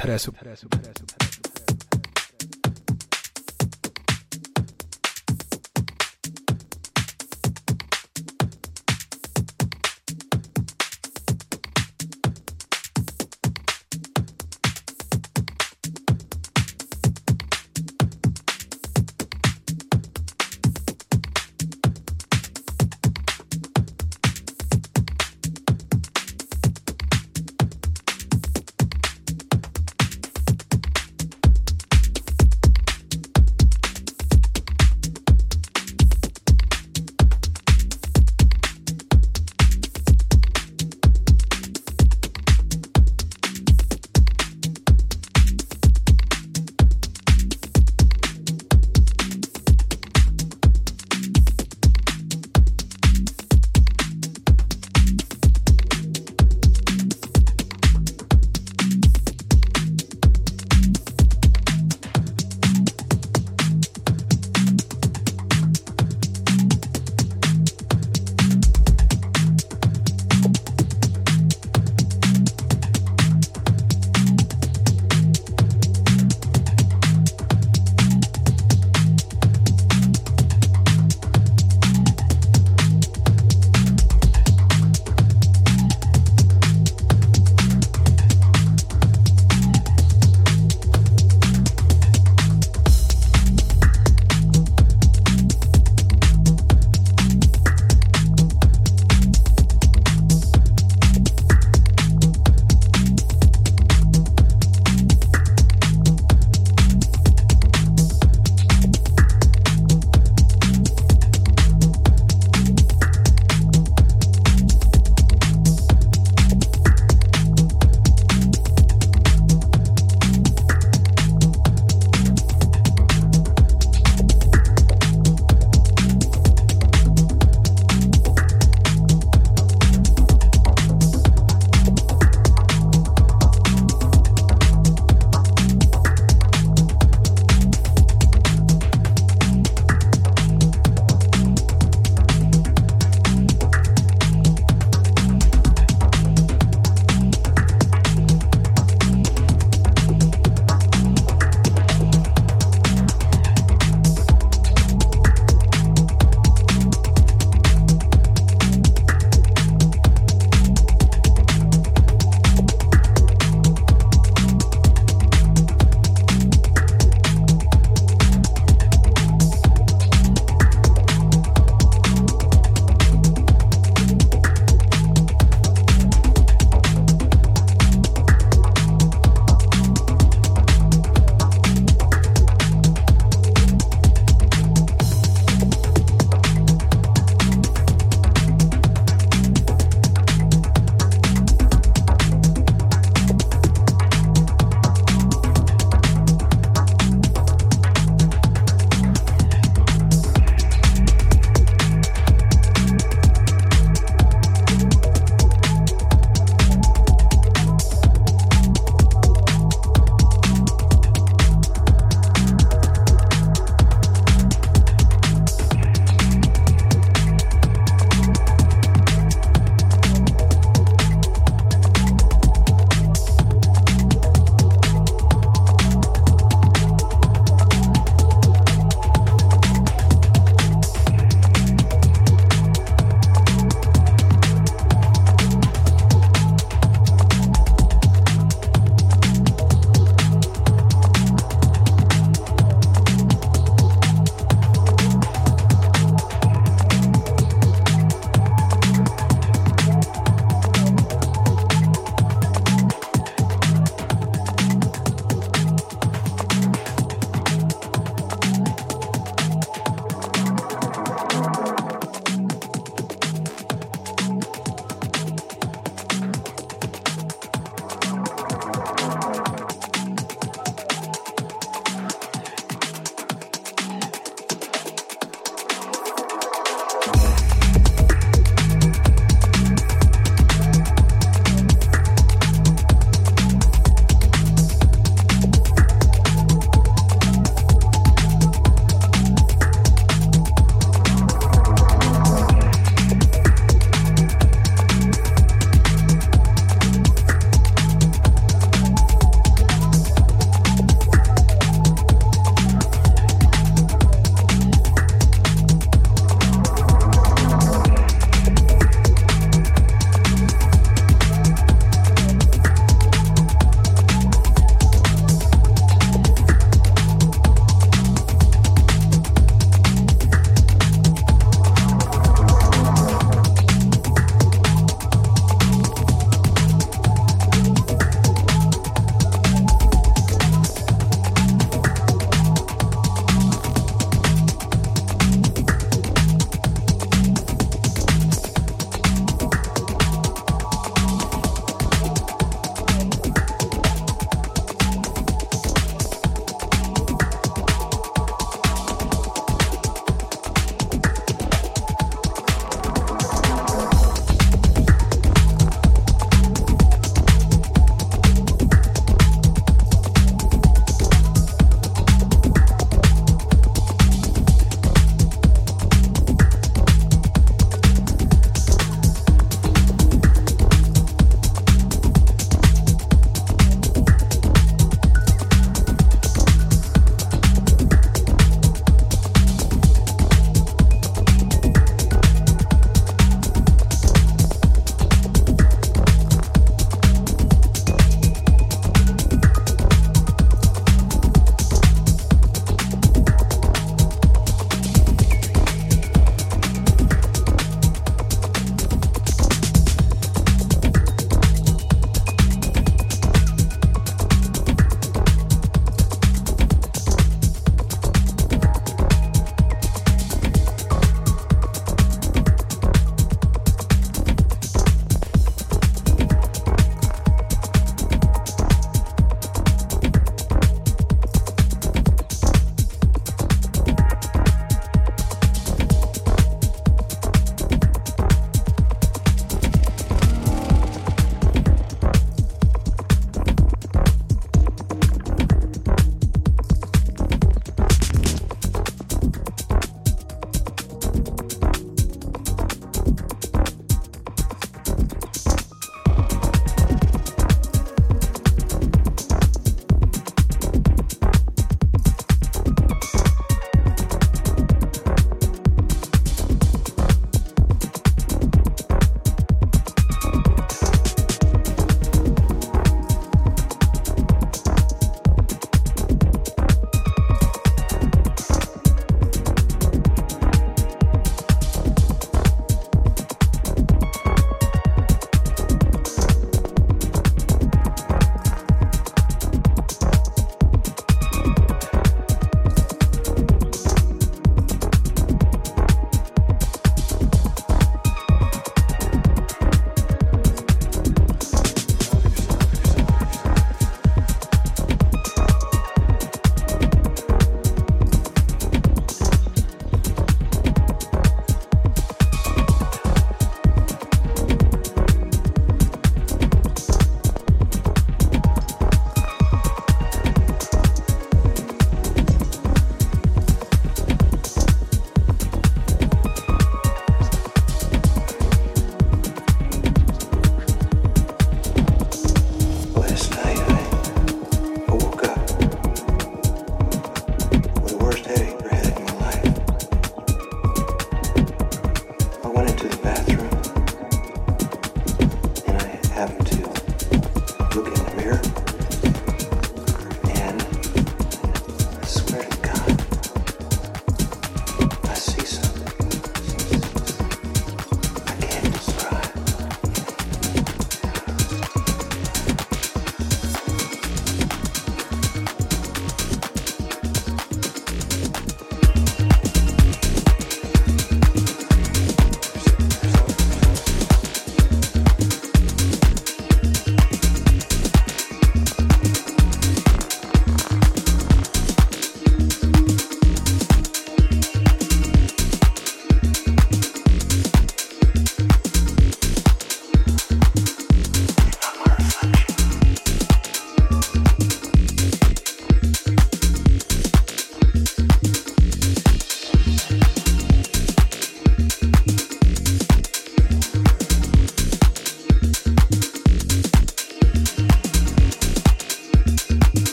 interesu.